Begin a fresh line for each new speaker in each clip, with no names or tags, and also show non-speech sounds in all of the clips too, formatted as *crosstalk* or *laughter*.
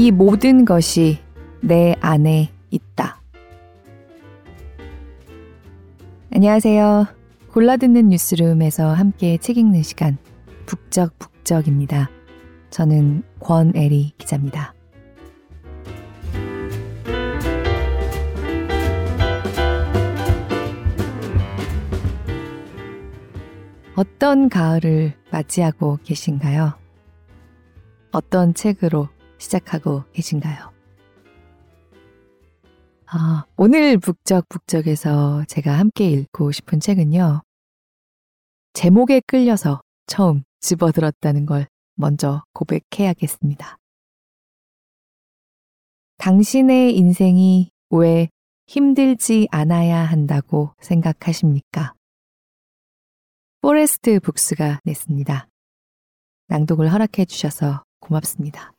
이 모든 것이 내 안에 있다. 안녕하세요. 골라듣는 뉴스룸에서 함께 책 읽는 시간, 북적북적입니다. 저는 권애리 기자입니다. 어떤 가을을 맞이하고 계신가요? 어떤 책으로 시작하고 계신가요? 아, 오늘 북적북적에서 제가 함께 읽고 싶은 책은요. 제목에 끌려서 처음 집어들었다는 걸 먼저 고백해야겠습니다. 당신의 인생이 왜 힘들지 않아야 한다고 생각하십니까? 포레스트 북스가 냈습니다. 낭독을 허락해 주셔서 고맙습니다.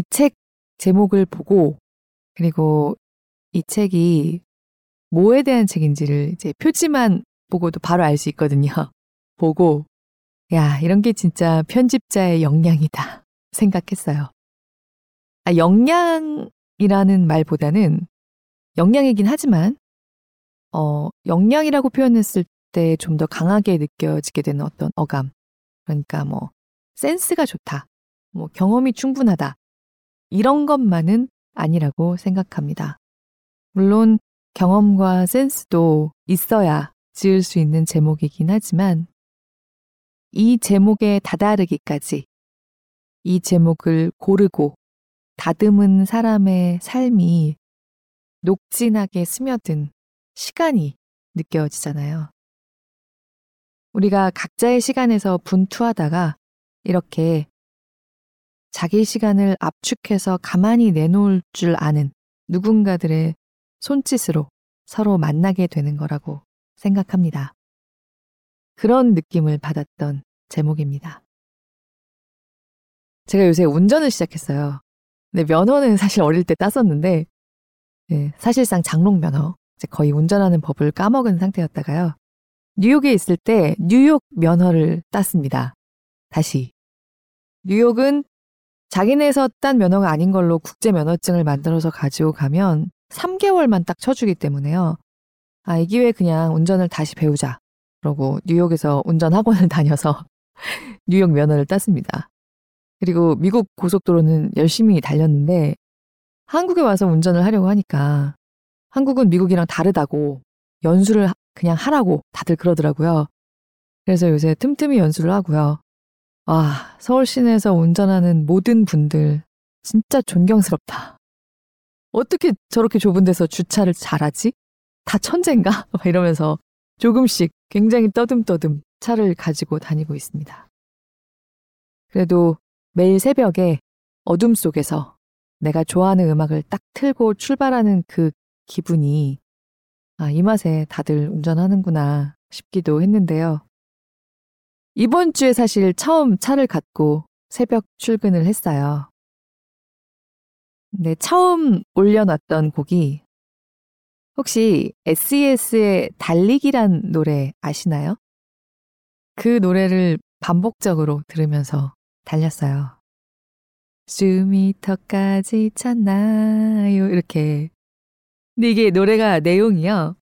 이 책 제목을 보고 그리고 이 책이 뭐에 대한 책인지를 이제 표지만 보고도 바로 알 수 있거든요. *laughs* 보고 야, 이런 게 진짜 편집자의 역량이다 생각했어요. 아, 역량이라는 말보다는 역량이긴 하지만 어, 역량이라고 표현했을 때 좀 더 강하게 느껴지게 되는 어떤 어감. 그러니까 뭐 센스가 좋다. 뭐 경험이 충분하다. 이런 것만은 아니라고 생각합니다. 물론 경험과 센스도 있어야 지을 수 있는 제목이긴 하지만 이 제목에 다다르기까지 이 제목을 고르고 다듬은 사람의 삶이 녹진하게 스며든 시간이 느껴지잖아요. 우리가 각자의 시간에서 분투하다가 이렇게 자기 시간을 압축해서 가만히 내놓을 줄 아는 누군가들의 손짓으로 서로 만나게 되는 거라고 생각합니다. 그런 느낌을 받았던 제목입니다. 제가 요새 운전을 시작했어요. 네, 면허는 사실 어릴 때 땄었는데, 네, 사실상 장롱 면허, 거의 운전하는 법을 까먹은 상태였다가요. 뉴욕에 있을 때 뉴욕 면허를 땄습니다. 다시. 뉴욕은 자기네에서 딴 면허가 아닌 걸로 국제 면허증을 만들어서 가지고 가면 3개월만 딱 쳐주기 때문에요. 아, 이 기회에 그냥 운전을 다시 배우자. 그러고 뉴욕에서 운전 학원을 *laughs* 다녀서 뉴욕 면허를 땄습니다. 그리고 미국 고속도로는 열심히 달렸는데 한국에 와서 운전을 하려고 하니까 한국은 미국이랑 다르다고 연수를 그냥 하라고 다들 그러더라고요. 그래서 요새 틈틈이 연수를 하고요. 와, 서울 시내에서 운전하는 모든 분들 진짜 존경스럽다. 어떻게 저렇게 좁은 데서 주차를 잘하지? 다 천재인가? *laughs* 이러면서 조금씩 굉장히 떠듬떠듬 차를 가지고 다니고 있습니다. 그래도 매일 새벽에 어둠 속에서 내가 좋아하는 음악을 딱 틀고 출발하는 그 기분이 아, 이 맛에 다들 운전하는구나 싶기도 했는데요. 이번 주에 사실 처음 차를 갖고 새벽 출근을 했어요. 네, 처음 올려놨던 곡이 혹시 SES의 달리기란 노래 아시나요? 그 노래를 반복적으로 들으면서 달렸어요. 수미터까지 찼나요? 이렇게. 근데 이게 노래가 내용이요.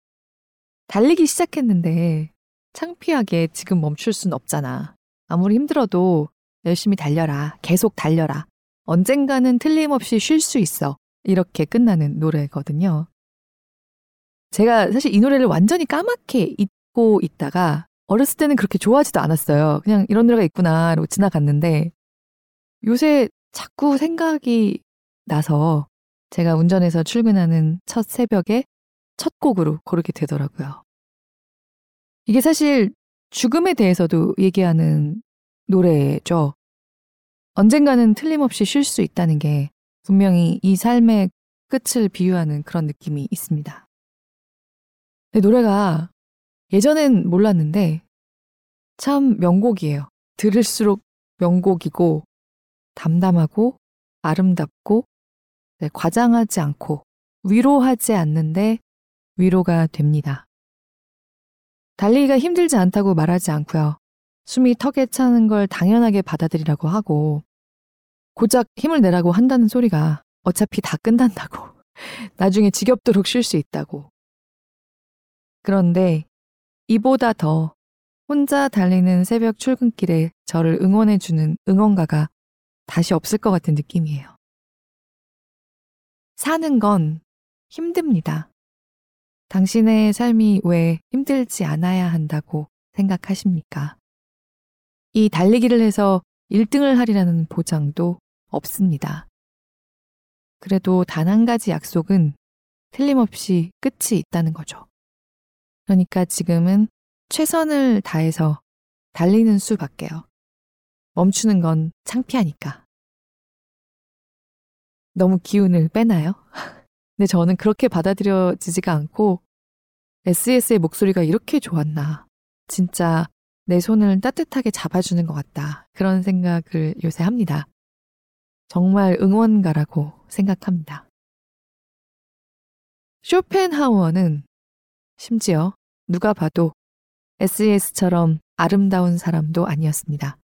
달리기 시작했는데 창피하게 지금 멈출 순 없잖아. 아무리 힘들어도 열심히 달려라. 계속 달려라. 언젠가는 틀림없이 쉴 수 있어. 이렇게 끝나는 노래거든요. 제가 사실 이 노래를 완전히 까맣게 잊고 있다가 어렸을 때는 그렇게 좋아하지도 않았어요. 그냥 이런 노래가 있구나. 라고 지나갔는데 요새 자꾸 생각이 나서 제가 운전해서 출근하는 첫 새벽에 첫 곡으로 고르게 되더라고요. 이게 사실 죽음에 대해서도 얘기하는 노래죠. 언젠가는 틀림없이 쉴 수 있다는 게 분명히 이 삶의 끝을 비유하는 그런 느낌이 있습니다. 노래가 예전엔 몰랐는데 참 명곡이에요. 들을수록 명곡이고 담담하고 아름답고 네, 과장하지 않고 위로하지 않는데 위로가 됩니다. 달리기가 힘들지 않다고 말하지 않고요. 숨이 턱에 차는 걸 당연하게 받아들이라고 하고 고작 힘을 내라고 한다는 소리가 어차피 다 끝난다고. *laughs* 나중에 지겹도록 쉴 수 있다고. 그런데 이보다 더 혼자 달리는 새벽 출근길에 저를 응원해주는 응원가가 다시 없을 것 같은 느낌이에요. 사는 건 힘듭니다. 당신의 삶이 왜 힘들지 않아야 한다고 생각하십니까? 이 달리기를 해서 1등을 하리라는 보장도 없습니다. 그래도 단 한 가지 약속은 틀림없이 끝이 있다는 거죠. 그러니까 지금은 최선을 다해서 달리는 수밖에요. 멈추는 건 창피하니까. 너무 기운을 빼나요? *laughs* 근데 저는 그렇게 받아들여지지가 않고 SES의 목소리가 이렇게 좋았나. 진짜 내 손을 따뜻하게 잡아주는 것 같다. 그런 생각을 요새 합니다. 정말 응원가라고 생각합니다. 쇼펜하우어는 심지어 누가 봐도 SES처럼 아름다운 사람도 아니었습니다.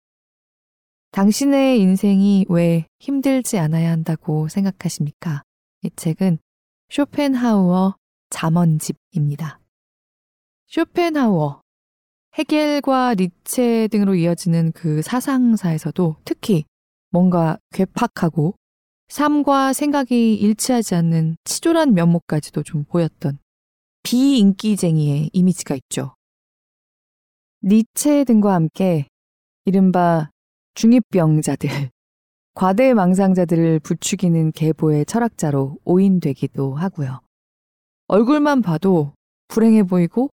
당신의 인생이 왜 힘들지 않아야 한다고 생각하십니까? 이 책은 쇼펜하우어 잠언집입니다. 쇼펜하우어, 헤겔과 리체 등으로 이어지는 그 사상사에서도 특히 뭔가 괴팍하고 삶과 생각이 일치하지 않는 치졸한 면모까지도 좀 보였던 비인기쟁이의 이미지가 있죠. 니체 등과 함께 이른바 중이병자들, 과대 망상자들을 부추기는 계보의 철학자로 오인되기도 하고요. 얼굴만 봐도 불행해 보이고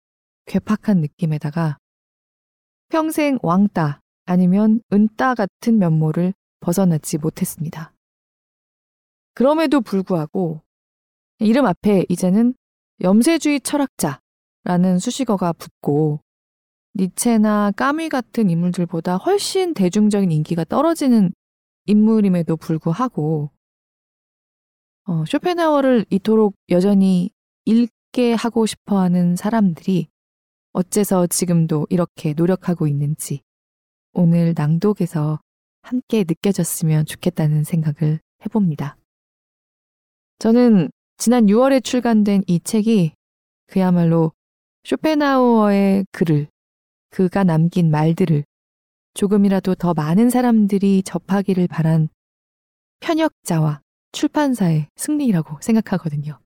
괴팍한 느낌에다가 평생 왕따 아니면 은따 같은 면모를 벗어나지 못했습니다. 그럼에도 불구하고 이름 앞에 이제는 염세주의 철학자라는 수식어가 붙고 니체나 까미 같은 인물들보다 훨씬 대중적인 인기가 떨어지는 인물임에도 불구하고 어, 쇼펜하워를 이토록 여전히 읽게 하고 싶어 하는 사람들이 어째서 지금도 이렇게 노력하고 있는지 오늘 낭독에서 함께 느껴졌으면 좋겠다는 생각을 해봅니다. 저는 지난 6월에 출간된 이 책이 그야말로 쇼펜하우어의 글을, 그가 남긴 말들을 조금이라도 더 많은 사람들이 접하기를 바란 편역자와 출판사의 승리라고 생각하거든요.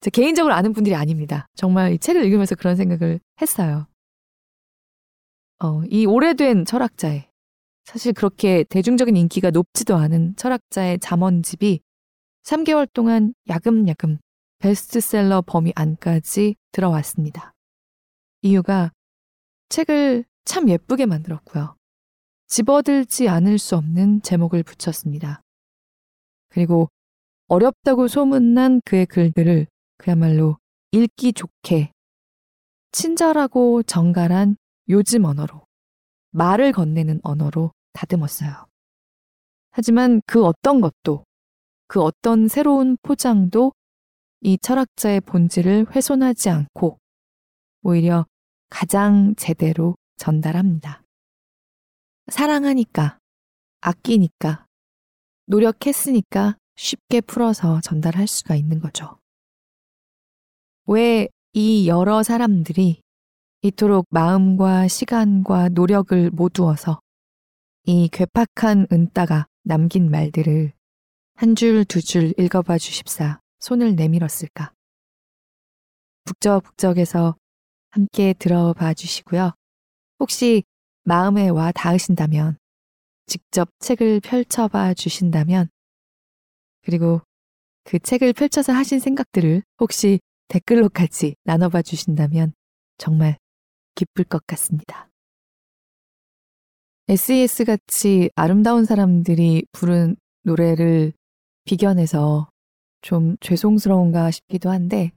제 개인적으로 아는 분들이 아닙니다. 정말 이 책을 읽으면서 그런 생각을 했어요. 어, 이 오래된 철학자의 사실 그렇게 대중적인 인기가 높지도 않은 철학자의 잠언집이 3개월 동안 야금야금 베스트셀러 범위 안까지 들어왔습니다. 이유가 책을 참 예쁘게 만들었고요. 집어들지 않을 수 없는 제목을 붙였습니다. 그리고 어렵다고 소문난 그의 글들을 그야말로 읽기 좋게 친절하고 정갈한 요즘 언어로 말을 건네는 언어로 다듬었어요. 하지만 그 어떤 것도 그 어떤 새로운 포장도 이 철학자의 본질을 훼손하지 않고 오히려 가장 제대로 전달합니다. 사랑하니까, 아끼니까, 노력했으니까 쉽게 풀어서 전달할 수가 있는 거죠. 왜 이 여러 사람들이 이토록 마음과 시간과 노력을 모두어서 이 괴팍한 은따가 남긴 말들을 한 줄 두줄 읽어봐 주십사 손을 내밀었을까? 북적북적해서 함께 들어봐 주시고요. 혹시 마음에 와 닿으신다면, 직접 책을 펼쳐봐 주신다면, 그리고 그 책을 펼쳐서 하신 생각들을 혹시 댓글로까지 나눠봐 주신다면 정말 기쁠 것 같습니다. SES 같이 아름다운 사람들이 부른 노래를 비견해서 좀 죄송스러운가 싶기도 한데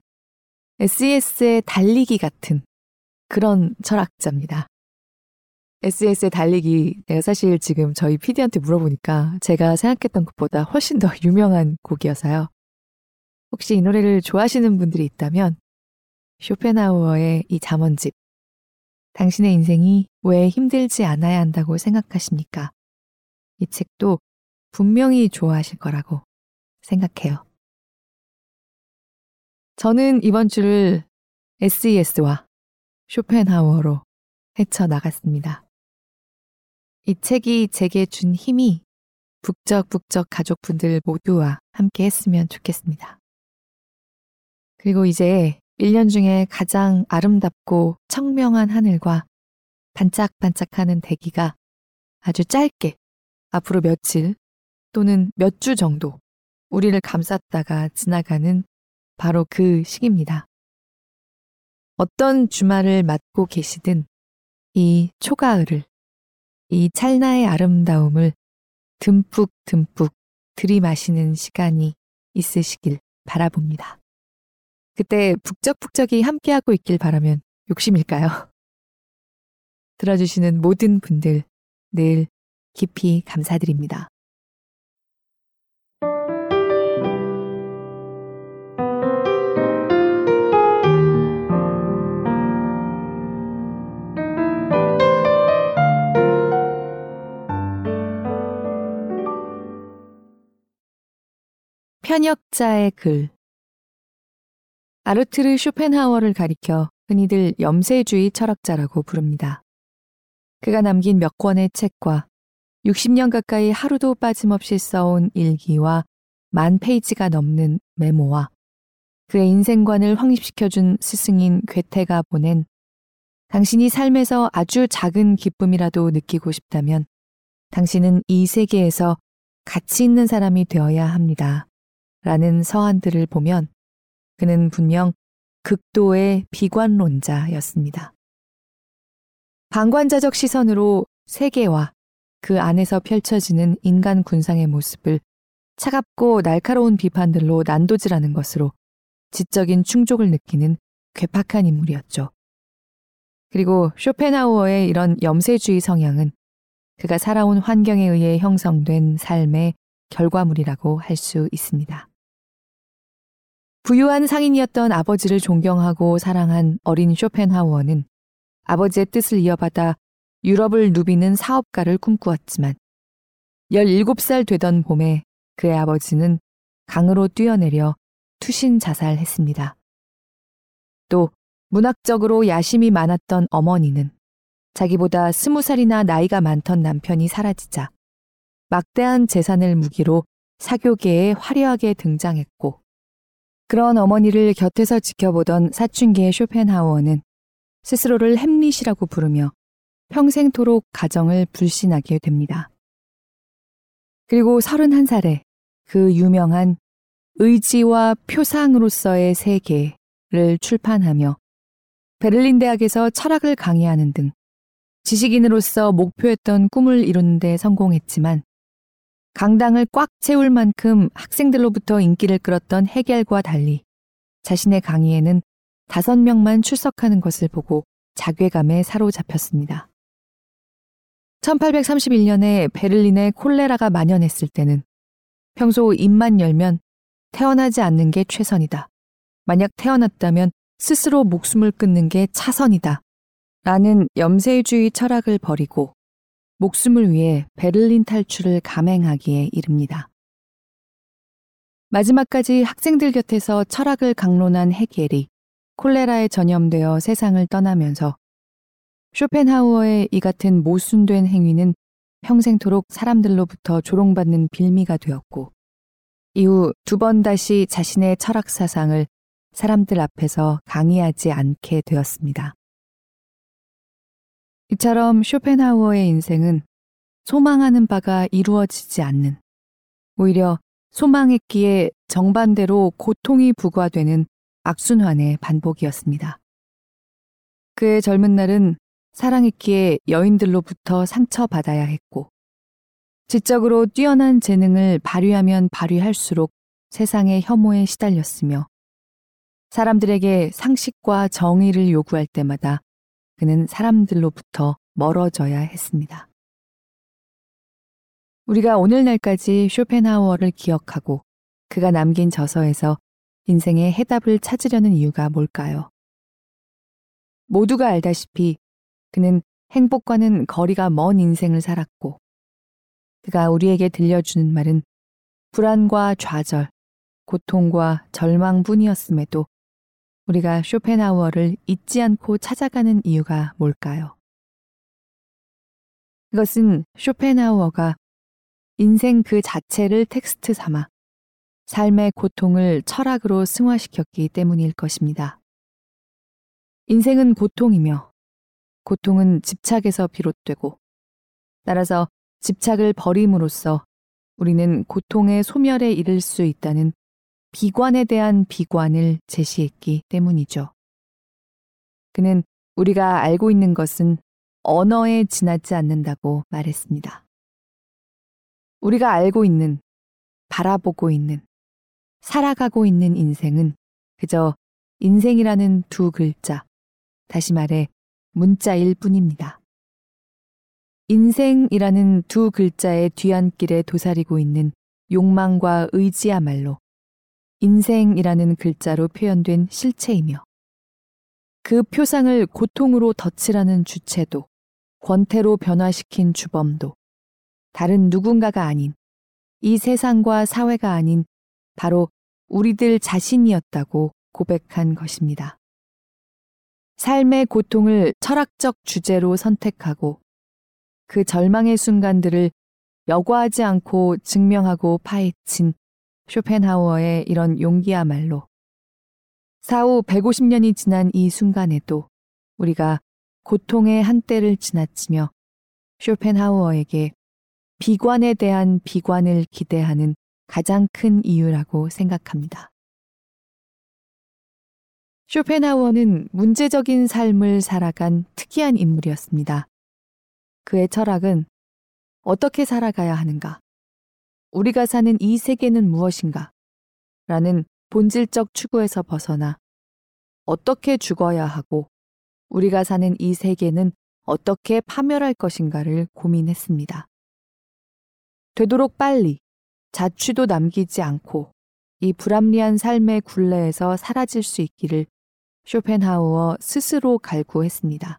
SES의 달리기 같은 그런 철학자입니다. SES의 달리기 내가 사실 지금 저희 PD한테 물어보니까 제가 생각했던 것보다 훨씬 더 *laughs* 유명한 곡이어서요. 혹시 이 노래를 좋아하시는 분들이 있다면 쇼펜하우어의 이 잠언집 당신의 인생이 왜 힘들지 않아야 한다고 생각하십니까? 이 책도 분명히 좋아하실 거라고 생각해요. 저는 이번 주를 SES와 쇼펜하우어로 헤쳐나갔습니다. 이 책이 제게 준 힘이 북적북적 가족분들 모두와 함께 했으면 좋겠습니다. 그리고 이제 1년 중에 가장 아름답고 청명한 하늘과 반짝반짝하는 대기가 아주 짧게 앞으로 며칠 또는 몇 주 정도 우리를 감쌌다가 지나가는 바로 그 시기입니다. 어떤 주말을 맞고 계시든 이 초가을을, 이 찰나의 아름다움을 듬뿍 듬뿍 들이마시는 시간이 있으시길 바라봅니다. 그때 북적북적이 함께하고 있길 바라면 욕심일까요? 들어주시는 모든 분들 늘 깊이 감사드립니다. 편역자의 글 아르트르 쇼펜하워를 가리켜 흔히들 염세주의 철학자라고 부릅니다. 그가 남긴 몇 권의 책과 60년 가까이 하루도 빠짐없이 써온 일기와 만 페이지가 넘는 메모와 그의 인생관을 확립시켜준 스승인 괴테가 보낸 당신이 삶에서 아주 작은 기쁨이라도 느끼고 싶다면 당신은 이 세계에서 가치 있는 사람이 되어야 합니다. 라는 서한들을 보면 그는 분명 극도의 비관론자였습니다. 방관자적 시선으로 세계와 그 안에서 펼쳐지는 인간 군상의 모습을 차갑고 날카로운 비판들로 난도질하는 것으로 지적인 충족을 느끼는 괴팍한 인물이었죠. 그리고 쇼펜하우어의 이런 염세주의 성향은 그가 살아온 환경에 의해 형성된 삶의 결과물이라고 할 수 있습니다. 부유한 상인이었던 아버지를 존경하고 사랑한 어린 쇼펜하우어는 아버지의 뜻을 이어받아 유럽을 누비는 사업가를 꿈꾸었지만 17살 되던 봄에 그의 아버지는 강으로 뛰어내려 투신 자살했습니다. 또 문학적으로 야심이 많았던 어머니는 자기보다 스무 살이나 나이가 많던 남편이 사라지자 막대한 재산을 무기로 사교계에 화려하게 등장했고 그런 어머니를 곁에서 지켜보던 사춘기의 쇼펜하우어는 스스로를 햄릿이라고 부르며 평생토록 가정을 불신하게 됩니다. 그리고 31살에 그 유명한 의지와 표상으로서의 세계를 출판하며 베를린 대학에서 철학을 강의하는 등 지식인으로서 목표했던 꿈을 이루는데 성공했지만 강당을 꽉 채울 만큼 학생들로부터 인기를 끌었던 해겔과 달리 자신의 강의에는 다섯 명만 출석하는 것을 보고 자괴감에 사로잡혔습니다. 1831년에 베를린에 콜레라가 만연했을 때는 평소 입만 열면 태어나지 않는 게 최선이다. 만약 태어났다면 스스로 목숨을 끊는 게 차선이다. 라는 염세주의 철학을 버리고 목숨을 위해 베를린 탈출을 감행하기에 이릅니다. 마지막까지 학생들 곁에서 철학을 강론한 헤겔이 콜레라에 전염되어 세상을 떠나면서 쇼펜하우어의 이 같은 모순된 행위는 평생토록 사람들로부터 조롱받는 빌미가 되었고 이후 두 번 다시 자신의 철학 사상을 사람들 앞에서 강의하지 않게 되었습니다. 이처럼 쇼펜하우어의 인생은 소망하는 바가 이루어지지 않는, 오히려 소망했기에 정반대로 고통이 부과되는 악순환의 반복이었습니다. 그의 젊은 날은 사랑했기에 여인들로부터 상처받아야 했고, 지적으로 뛰어난 재능을 발휘하면 발휘할수록 세상의 혐오에 시달렸으며, 사람들에게 상식과 정의를 요구할 때마다 그는 사람들로부터 멀어져야 했습니다. 우리가 오늘날까지 쇼펜하우어를 기억하고 그가 남긴 저서에서 인생의 해답을 찾으려는 이유가 뭘까요? 모두가 알다시피 그는 행복과는 거리가 먼 인생을 살았고 그가 우리에게 들려주는 말은 불안과 좌절, 고통과 절망뿐이었음에도 우리가 쇼펜하우어를 잊지 않고 찾아가는 이유가 뭘까요? 그것은 쇼펜하우어가 인생 그 자체를 텍스트 삼아 삶의 고통을 철학으로 승화시켰기 때문일 것입니다. 인생은 고통이며 고통은 집착에서 비롯되고 따라서 집착을 버림으로써 우리는 고통의 소멸에 이를 수 있다는 비관에 대한 비관을 제시했기 때문이죠. 그는 우리가 알고 있는 것은 언어에 지나지 않는다고 말했습니다. 우리가 알고 있는, 바라보고 있는, 살아가고 있는 인생은 그저 인생이라는 두 글자, 다시 말해 문자일 뿐입니다. 인생이라는 두 글자의 뒤안길에 도사리고 있는 욕망과 의지야말로 인생이라는 글자로 표현된 실체이며 그 표상을 고통으로 덧칠하는 주체도 권태로 변화시킨 주범도 다른 누군가가 아닌 이 세상과 사회가 아닌 바로 우리들 자신이었다고 고백한 것입니다. 삶의 고통을 철학적 주제로 선택하고 그 절망의 순간들을 여과하지 않고 증명하고 파헤친 쇼펜하우어의 이런 용기야말로 사후 150년이 지난 이 순간에도 우리가 고통의 한때를 지나치며 쇼펜하우어에게 비관에 대한 비관을 기대하는 가장 큰 이유라고 생각합니다. 쇼펜하우어는 문제적인 삶을 살아간 특이한 인물이었습니다. 그의 철학은 어떻게 살아가야 하는가? 우리가 사는 이 세계는 무엇인가? 라는 본질적 추구에서 벗어나 어떻게 죽어야 하고 우리가 사는 이 세계는 어떻게 파멸할 것인가를 고민했습니다. 되도록 빨리 자취도 남기지 않고 이 불합리한 삶의 굴레에서 사라질 수 있기를 쇼펜하우어 스스로 갈구했습니다.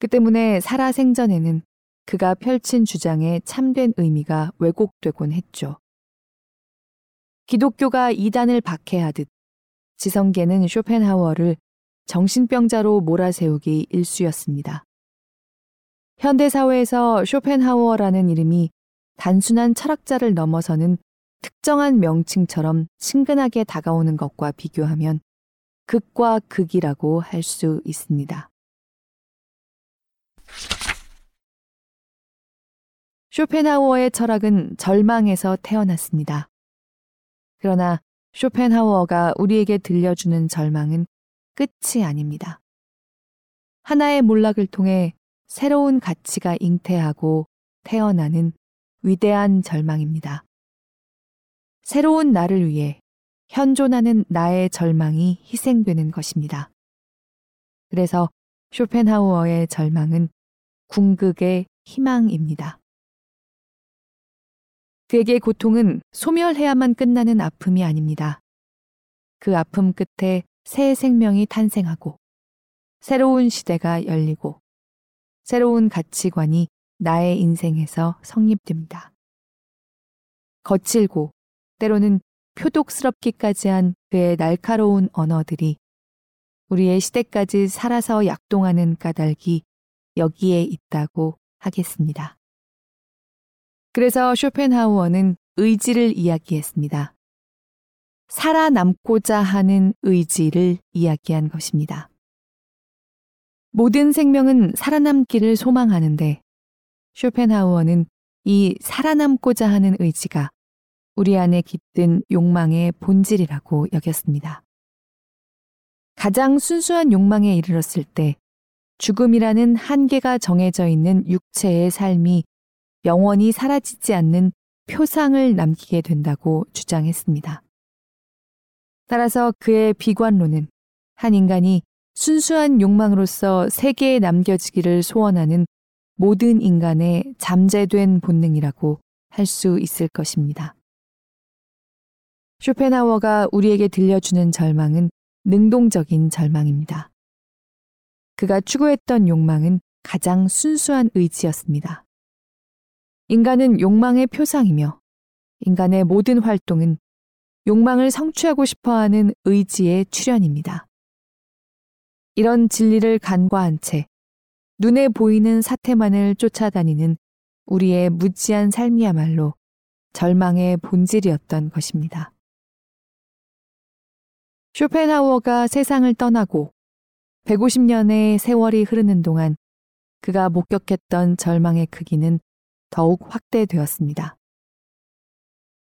그 때문에 살아생전에는 그가 펼친 주장의 참된 의미가 왜곡되곤 했죠. 기독교가 이단을 박해하듯 지성계는 쇼펜하우어를 정신병자로 몰아세우기 일쑤였습니다. 현대사회에서 쇼펜하우어라는 이름이 단순한 철학자를 넘어서는 특정한 명칭처럼 친근하게 다가오는 것과 비교하면 극과 극이라고 할 수 있습니다. 쇼펜하우어의 철학은 절망에서 태어났습니다. 그러나 쇼펜하우어가 우리에게 들려주는 절망은 끝이 아닙니다. 하나의 몰락을 통해 새로운 가치가 잉태하고 태어나는 위대한 절망입니다. 새로운 나를 위해 현존하는 나의 절망이 희생되는 것입니다. 그래서 쇼펜하우어의 절망은 궁극의 희망입니다. 그에게 고통은 소멸해야만 끝나는 아픔이 아닙니다. 그 아픔 끝에 새 생명이 탄생하고 새로운 시대가 열리고 새로운 가치관이 나의 인생에서 성립됩니다. 거칠고 때로는 표독스럽기까지 한 그의 날카로운 언어들이 우리의 시대까지 살아서 약동하는 까닭이 여기에 있다고 하겠습니다. 그래서 쇼펜하우어는 의지를 이야기했습니다. 살아남고자 하는 의지를 이야기한 것입니다. 모든 생명은 살아남기를 소망하는데 쇼펜하우어는 이 살아남고자 하는 의지가 우리 안에 깃든 욕망의 본질이라고 여겼습니다. 가장 순수한 욕망에 이르렀을 때 죽음이라는 한계가 정해져 있는 육체의 삶이 영원히 사라지지 않는 표상을 남기게 된다고 주장했습니다. 따라서 그의 비관론은 한 인간이 순수한 욕망으로서 세계에 남겨지기를 소원하는 모든 인간의 잠재된 본능이라고 할 수 있을 것입니다. 쇼펜하워가 우리에게 들려주는 절망은 능동적인 절망입니다. 그가 추구했던 욕망은 가장 순수한 의지였습니다. 인간은 욕망의 표상이며 인간의 모든 활동은 욕망을 성취하고 싶어 하는 의지의 출현입니다. 이런 진리를 간과한 채 눈에 보이는 사태만을 쫓아다니는 우리의 무지한 삶이야말로 절망의 본질이었던 것입니다. 쇼펜하우어가 세상을 떠나고 150년의 세월이 흐르는 동안 그가 목격했던 절망의 크기는 더욱 확대되었습니다.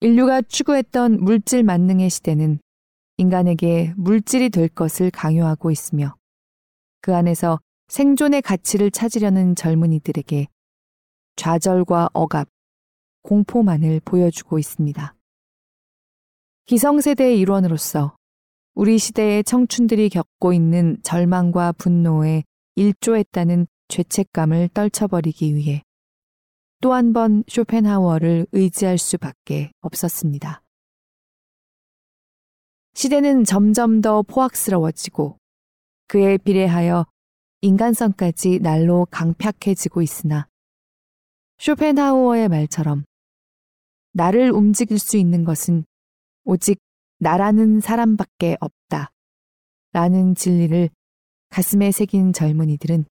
인류가 추구했던 물질 만능의 시대는 인간에게 물질이 될 것을 강요하고 있으며 그 안에서 생존의 가치를 찾으려는 젊은이들에게 좌절과 억압, 공포만을 보여주고 있습니다. 기성세대의 일원으로서 우리 시대의 청춘들이 겪고 있는 절망과 분노에 일조했다는 죄책감을 떨쳐버리기 위해 또 한 번 쇼펜하우어를 의지할 수밖에 없었습니다. 시대는 점점 더 포악스러워지고 그에 비례하여 인간성까지 날로 강팍해지고 있으나 쇼펜하우어의 말처럼 나를 움직일 수 있는 것은 오직 나라는 사람밖에 없다. 라는 진리를 가슴에 새긴 젊은이들은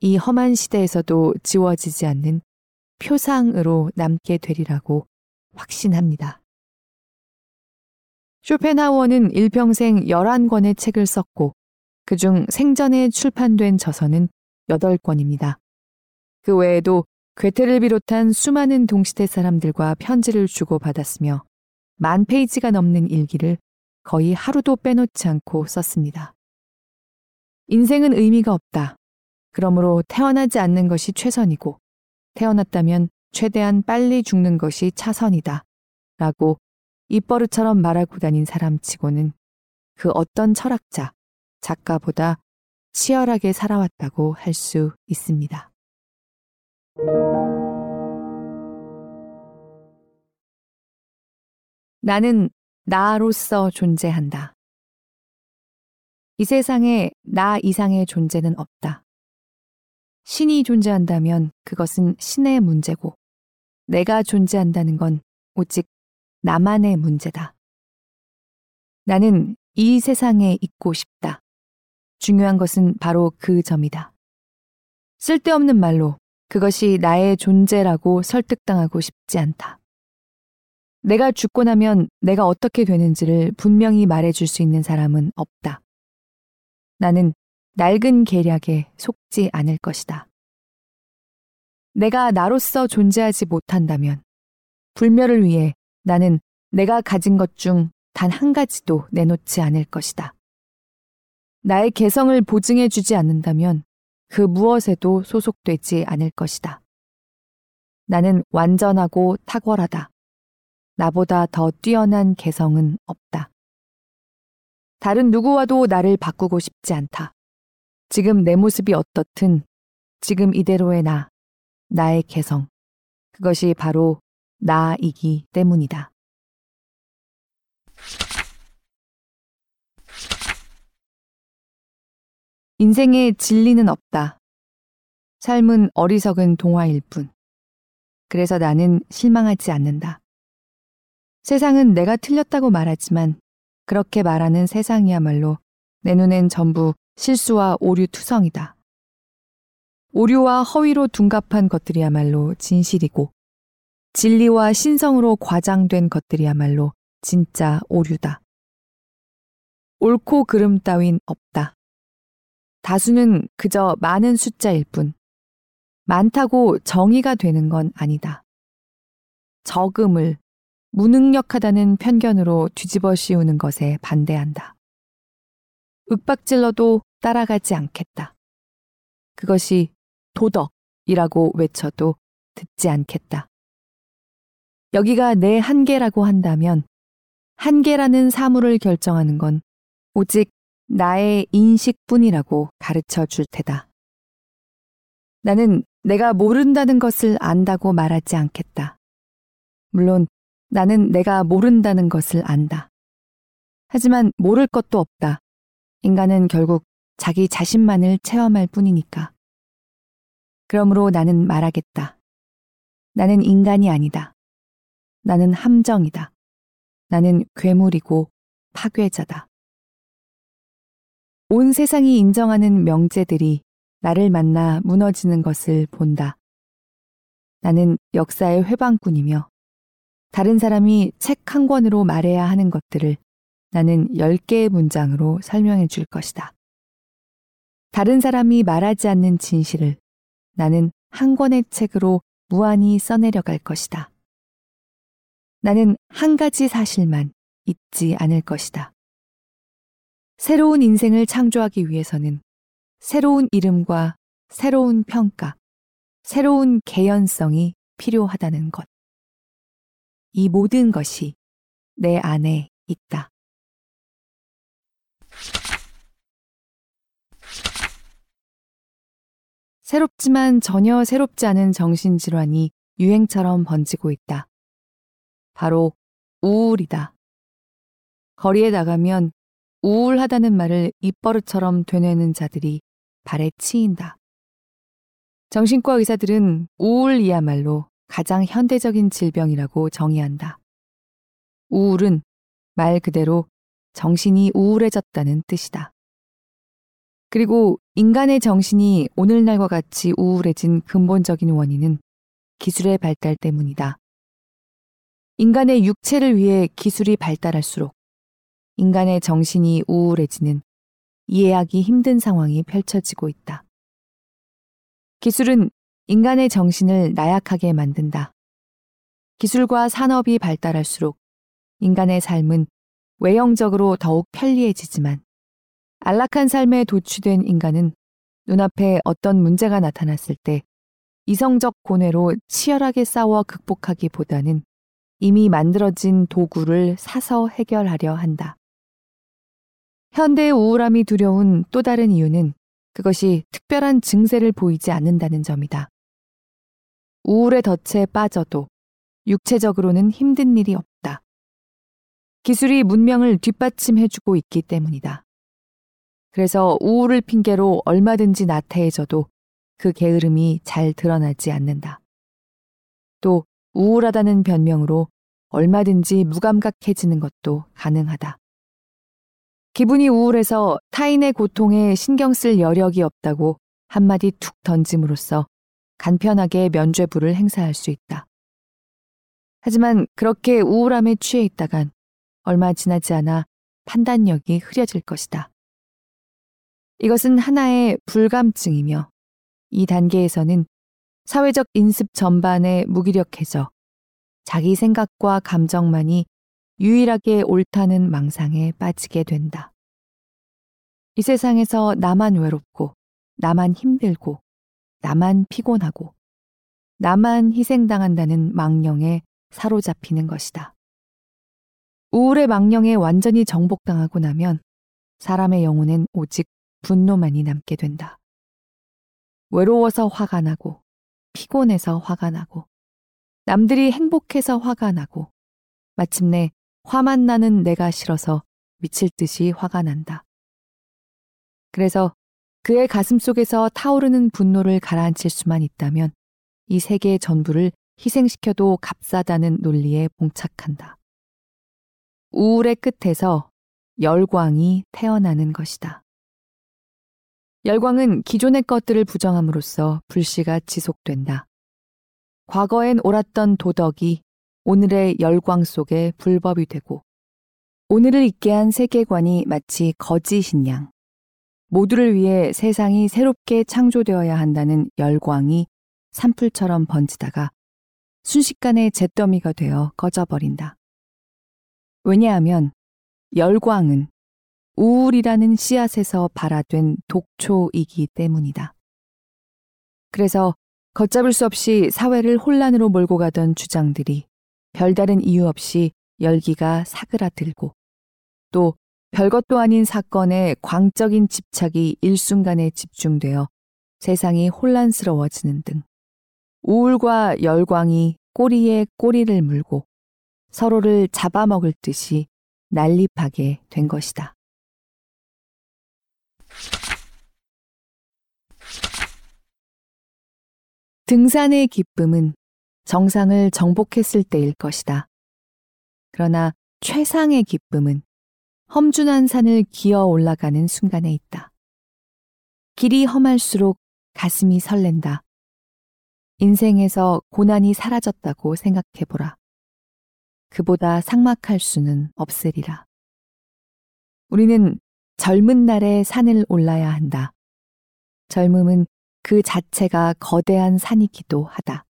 이 험한 시대에서도 지워지지 않는 표상으로 남게 되리라고 확신합니다. 쇼펜하우어는 일평생 11권의 책을 썼고 그중 생전에 출판된 저서는 8권입니다. 그 외에도 괴테를 비롯한 수많은 동시대 사람들과 편지를 주고받았으며 만 페이지가 넘는 일기를 거의 하루도 빼놓지 않고 썼습니다. 인생은 의미가 없다. 그러므로 태어나지 않는 것이 최선이고 태어났다면 최대한 빨리 죽는 것이 차선이다. 라고 입버릇처럼 말하고 다닌 사람 치고는 그 어떤 철학자, 작가보다 치열하게 살아왔다고 할 수 있습니다. 나는 나로서 존재한다. 이 세상에 나 이상의 존재는 없다. 신이 존재한다면 그것은 신의 문제고, 내가 존재한다는 건 오직 나만의 문제다. 나는 이 세상에 있고 싶다. 중요한 것은 바로 그 점이다. 쓸데없는 말로 그것이 나의 존재라고 설득당하고 싶지 않다. 내가 죽고 나면 내가 어떻게 되는지를 분명히 말해줄 수 있는 사람은 없다. 나는 낡은 계략에 속지 않을 것이다. 내가 나로서 존재하지 못한다면 불멸을 위해 나는 내가 가진 것 중 단 한 가지도 내놓지 않을 것이다. 나의 개성을 보증해 주지 않는다면 그 무엇에도 소속되지 않을 것이다. 나는 완전하고 탁월하다. 나보다 더 뛰어난 개성은 없다. 다른 누구와도 나를 바꾸고 싶지 않다. 지금 내 모습이 어떻든 지금 이대로의 나, 나의 개성. 그것이 바로 나이기 때문이다. 인생에 진리는 없다. 삶은 어리석은 동화일 뿐. 그래서 나는 실망하지 않는다. 세상은 내가 틀렸다고 말하지만 그렇게 말하는 세상이야말로 내 눈엔 전부 실수와 오류 투성이다. 오류와 허위로 둔갑한 것들이야말로 진실이고 진리와 신성으로 과장된 것들이야말로 진짜 오류다. 옳고 그름 따윈 없다. 다수는 그저 많은 숫자일 뿐. 많다고 정의가 되는 건 아니다. 적음을 무능력하다는 편견으로 뒤집어 씌우는 것에 반대한다. 윽박질러도 따라가지 않겠다. 그것이 도덕이라고 외쳐도 듣지 않겠다. 여기가 내 한계라고 한다면 한계라는 사물을 결정하는 건 오직 나의 인식뿐이라고 가르쳐 줄 테다. 나는 내가 모른다는 것을 안다고 말하지 않겠다. 물론 나는 내가 모른다는 것을 안다. 하지만 모를 것도 없다. 인간은 결국 자기 자신만을 체험할 뿐이니까. 그러므로 나는 말하겠다. 나는 인간이 아니다. 나는 함정이다. 나는 괴물이고 파괴자다. 온 세상이 인정하는 명제들이 나를 만나 무너지는 것을 본다. 나는 역사의 회방꾼이며 다른 사람이 책 한 권으로 말해야 하는 것들을 나는 10개의 문장으로 설명해 줄 것이다. 다른 사람이 말하지 않는 진실을 나는 한 권의 책으로 무한히 써내려갈 것이다. 나는 한 가지 사실만 잊지 않을 것이다. 새로운 인생을 창조하기 위해서는 새로운 이름과 새로운 평가, 새로운 개연성이 필요하다는 것. 이 모든 것이 내 안에 있다. 새롭지만 전혀 새롭지 않은 정신질환이 유행처럼 번지고 있다. 바로 우울이다. 거리에 나가면 우울하다는 말을 입버릇처럼 되뇌는 자들이 발에 치인다. 정신과 의사들은 우울이야말로 가장 현대적인 질병이라고 정의한다. 우울은 말 그대로 정신이 우울해졌다는 뜻이다. 그리고 인간의 정신이 오늘날과 같이 우울해진 근본적인 원인은 기술의 발달 때문이다. 인간의 육체를 위해 기술이 발달할수록 인간의 정신이 우울해지는 이해하기 힘든 상황이 펼쳐지고 있다. 기술은 인간의 정신을 나약하게 만든다. 기술과 산업이 발달할수록 인간의 삶은 외형적으로 더욱 편리해지지만 안락한 삶에 도취된 인간은 눈앞에 어떤 문제가 나타났을 때 이성적 고뇌로 치열하게 싸워 극복하기보다는 이미 만들어진 도구를 사서 해결하려 한다. 현대의 우울함이 두려운 또 다른 이유는 그것이 특별한 증세를 보이지 않는다는 점이다. 우울의 덫에 빠져도 육체적으로는 힘든 일이 없다. 기술이 문명을 뒷받침해주고 있기 때문이다. 그래서 우울을 핑계로 얼마든지 나태해져도 그 게으름이 잘 드러나지 않는다. 또 우울하다는 변명으로 얼마든지 무감각해지는 것도 가능하다. 기분이 우울해서 타인의 고통에 신경 쓸 여력이 없다고 한마디 툭 던짐으로써 간편하게 면죄부를 행사할 수 있다. 하지만 그렇게 우울함에 취해 있다간 얼마 지나지 않아 판단력이 흐려질 것이다. 이것은 하나의 불감증이며 이 단계에서는 사회적 인습 전반에 무기력해져 자기 생각과 감정만이 유일하게 옳다는 망상에 빠지게 된다. 이 세상에서 나만 외롭고, 나만 힘들고, 나만 피곤하고, 나만 희생당한다는 망령에 사로잡히는 것이다. 우울의 망령에 완전히 정복당하고 나면 사람의 영혼엔 오직 분노만이 남게 된다. 외로워서 화가 나고, 피곤해서 화가 나고, 남들이 행복해서 화가 나고, 마침내 화만 나는 내가 싫어서 미칠 듯이 화가 난다. 그래서 그의 가슴 속에서 타오르는 분노를 가라앉힐 수만 있다면 이 세계 전부를 희생시켜도 값싸다는 논리에 봉착한다. 우울의 끝에서 열광이 태어나는 것이다. 열광은 기존의 것들을 부정함으로써 불씨가 지속된다. 과거엔 옳았던 도덕이 오늘의 열광 속에 불법이 되고 오늘을 있게 한 세계관이 마치 거짓인 양 모두를 위해 세상이 새롭게 창조되어야 한다는 열광이 산불처럼 번지다가 순식간에 잿더미가 되어 꺼져버린다. 왜냐하면 열광은 우울이라는 씨앗에서 발화된 독초이기 때문이다. 그래서 걷잡을 수 없이 사회를 혼란으로 몰고 가던 주장들이 별다른 이유 없이 열기가 사그라들고 또 별것도 아닌 사건에 광적인 집착이 일순간에 집중되어 세상이 혼란스러워지는 등 우울과 열광이 꼬리에 꼬리를 물고 서로를 잡아먹을 듯이 난립하게 된 것이다. 등산의 기쁨은 정상을 정복했을 때일 것이다. 그러나 최상의 기쁨은 험준한 산을 기어 올라가는 순간에 있다. 길이 험할수록 가슴이 설렌다. 인생에서 고난이 사라졌다고 생각해보라. 그보다 상막할 수는 없으리라. 우리는 젊은 날에 산을 올라야 한다. 젊음은 그 자체가 거대한 산이기도 하다.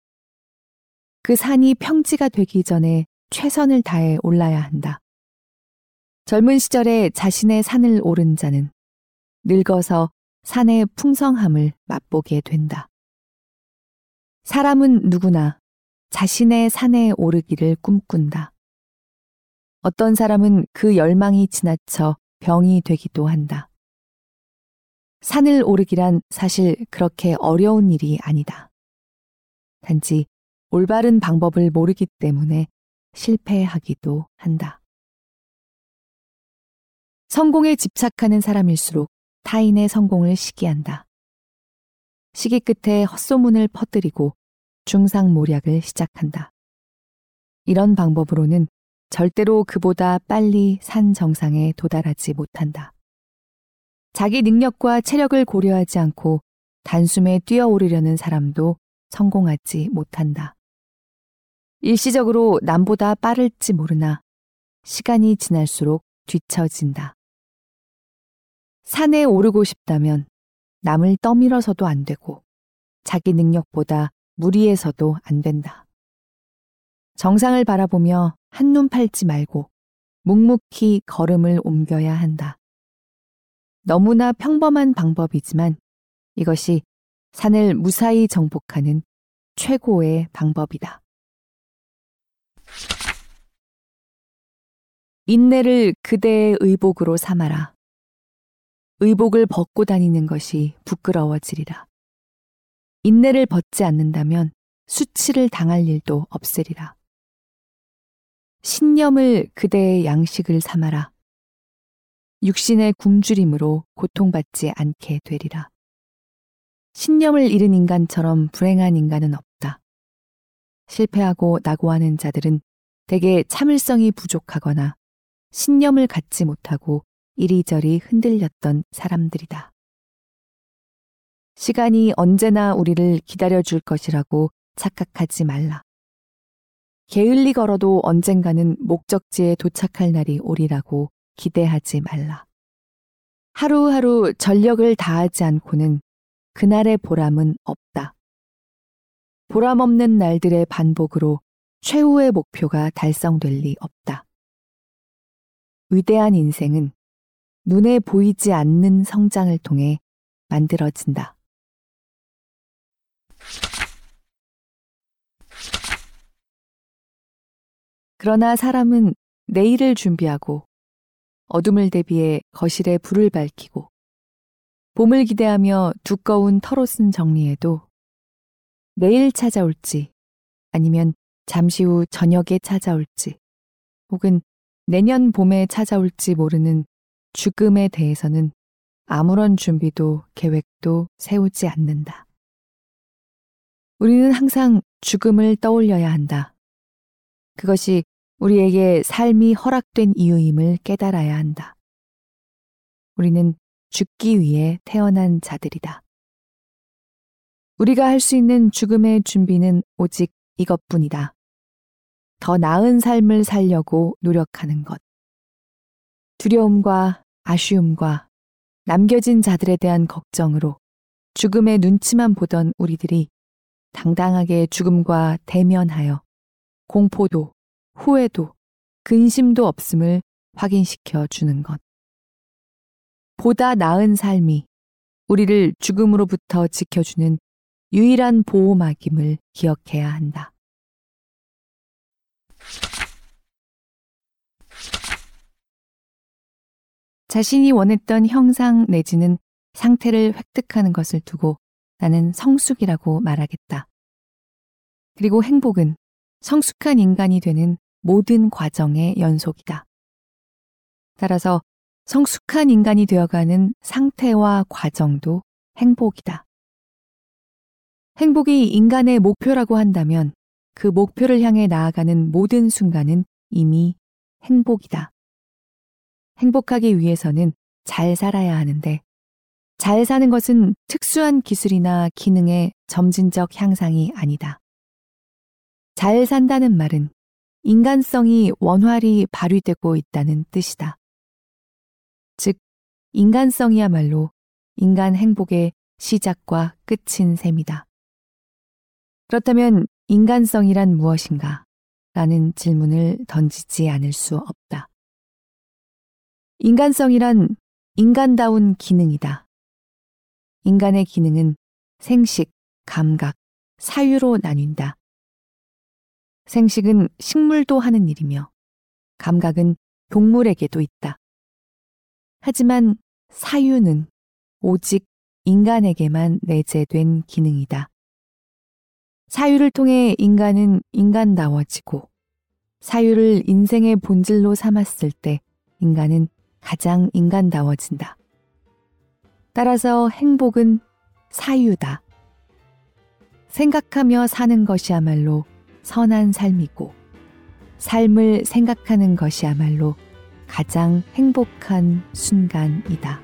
그 산이 평지가 되기 전에 최선을 다해 올라야 한다. 젊은 시절에 자신의 산을 오른 자는 늙어서 산의 풍성함을 맛보게 된다. 사람은 누구나 자신의 산에 오르기를 꿈꾼다. 어떤 사람은 그 열망이 지나쳐 병이 되기도 한다. 산을 오르기란 사실 그렇게 어려운 일이 아니다. 단지 올바른 방법을 모르기 때문에 실패하기도 한다. 성공에 집착하는 사람일수록 타인의 성공을 시기한다. 시기 끝에 헛소문을 퍼뜨리고 중상모략을 시작한다. 이런 방법으로는 절대로 그보다 빨리 산 정상에 도달하지 못한다. 자기 능력과 체력을 고려하지 않고 단숨에 뛰어오르려는 사람도 성공하지 못한다. 일시적으로 남보다 빠를지 모르나 시간이 지날수록 뒤처진다. 산에 오르고 싶다면 남을 떠밀어서도 안 되고 자기 능력보다 무리해서도 안 된다. 정상을 바라보며 한눈 팔지 말고 묵묵히 걸음을 옮겨야 한다. 너무나 평범한 방법이지만 이것이 산을 무사히 정복하는 최고의 방법이다. 인내를 그대의 의복으로 삼아라. 의복을 벗고 다니는 것이 부끄러워지리라. 인내를 벗지 않는다면 수치를 당할 일도 없으리라. 신념을 그대의 양식을 삼아라. 육신의 굶주림으로 고통받지 않게 되리라. 신념을 잃은 인간처럼 불행한 인간은 없다. 실패하고 낙오하는 자들은 대개 참을성이 부족하거나 신념을 갖지 못하고 이리저리 흔들렸던 사람들이다. 시간이 언제나 우리를 기다려줄 것이라고 착각하지 말라. 게을리 걸어도 언젠가는 목적지에 도착할 날이 오리라고 기대하지 말라. 하루하루 전력을 다하지 않고는 그날의 보람은 없다. 보람 없는 날들의 반복으로 최후의 목표가 달성될 리 없다. 위대한 인생은 눈에 보이지 않는 성장을 통해 만들어진다. 그러나 사람은 내일을 준비하고 어둠을 대비해 거실에 불을 밝히고 봄을 기대하며 두꺼운 털옷은 정리해도 내일 찾아올지 아니면 잠시 후 저녁에 찾아올지 혹은 내년 봄에 찾아올지 모르는 죽음에 대해서는 아무런 준비도 계획도 세우지 않는다. 우리는 항상 죽음을 떠올려야 한다. 그것이 우리에게 삶이 허락된 이유임을 깨달아야 한다. 우리는 죽기 위해 태어난 자들이다. 우리가 할 수 있는 죽음의 준비는 오직 이것뿐이다. 더 나은 삶을 살려고 노력하는 것. 두려움과 아쉬움과 남겨진 자들에 대한 걱정으로 죽음의 눈치만 보던 우리들이 당당하게 죽음과 대면하여 공포도 후회도 근심도 없음을 확인시켜 주는 것. 보다 나은 삶이 우리를 죽음으로부터 지켜주는 유일한 보호막임을 기억해야 한다. 자신이 원했던 형상 내지는 상태를 획득하는 것을 두고 나는 성숙이라고 말하겠다. 그리고 행복은 성숙한 인간이 되는 모든 과정의 연속이다. 따라서 성숙한 인간이 되어가는 상태와 과정도 행복이다. 행복이 인간의 목표라고 한다면 그 목표를 향해 나아가는 모든 순간은 이미 행복이다. 행복하기 위해서는 잘 살아야 하는데 잘 사는 것은 특수한 기술이나 기능의 점진적 향상이 아니다. 잘 산다는 말은 인간성이 원활히 발휘되고 있다는 뜻이다. 즉, 인간성이야말로 인간 행복의 시작과 끝인 셈이다. 그렇다면 인간성이란 무엇인가? 라는 질문을 던지지 않을 수 없다. 인간성이란 인간다운 기능이다. 인간의 기능은 생식, 감각, 사유로 나뉜다. 생식은 식물도 하는 일이며 감각은 동물에게도 있다. 하지만 사유는 오직 인간에게만 내재된 기능이다. 사유를 통해 인간은 인간다워지고 사유를 인생의 본질로 삼았을 때 인간은 가장 인간다워진다. 따라서 행복은 사유다. 생각하며 사는 것이야말로 선한 삶이고 삶을 생각하는 것이야말로 가장 행복한 순간이다.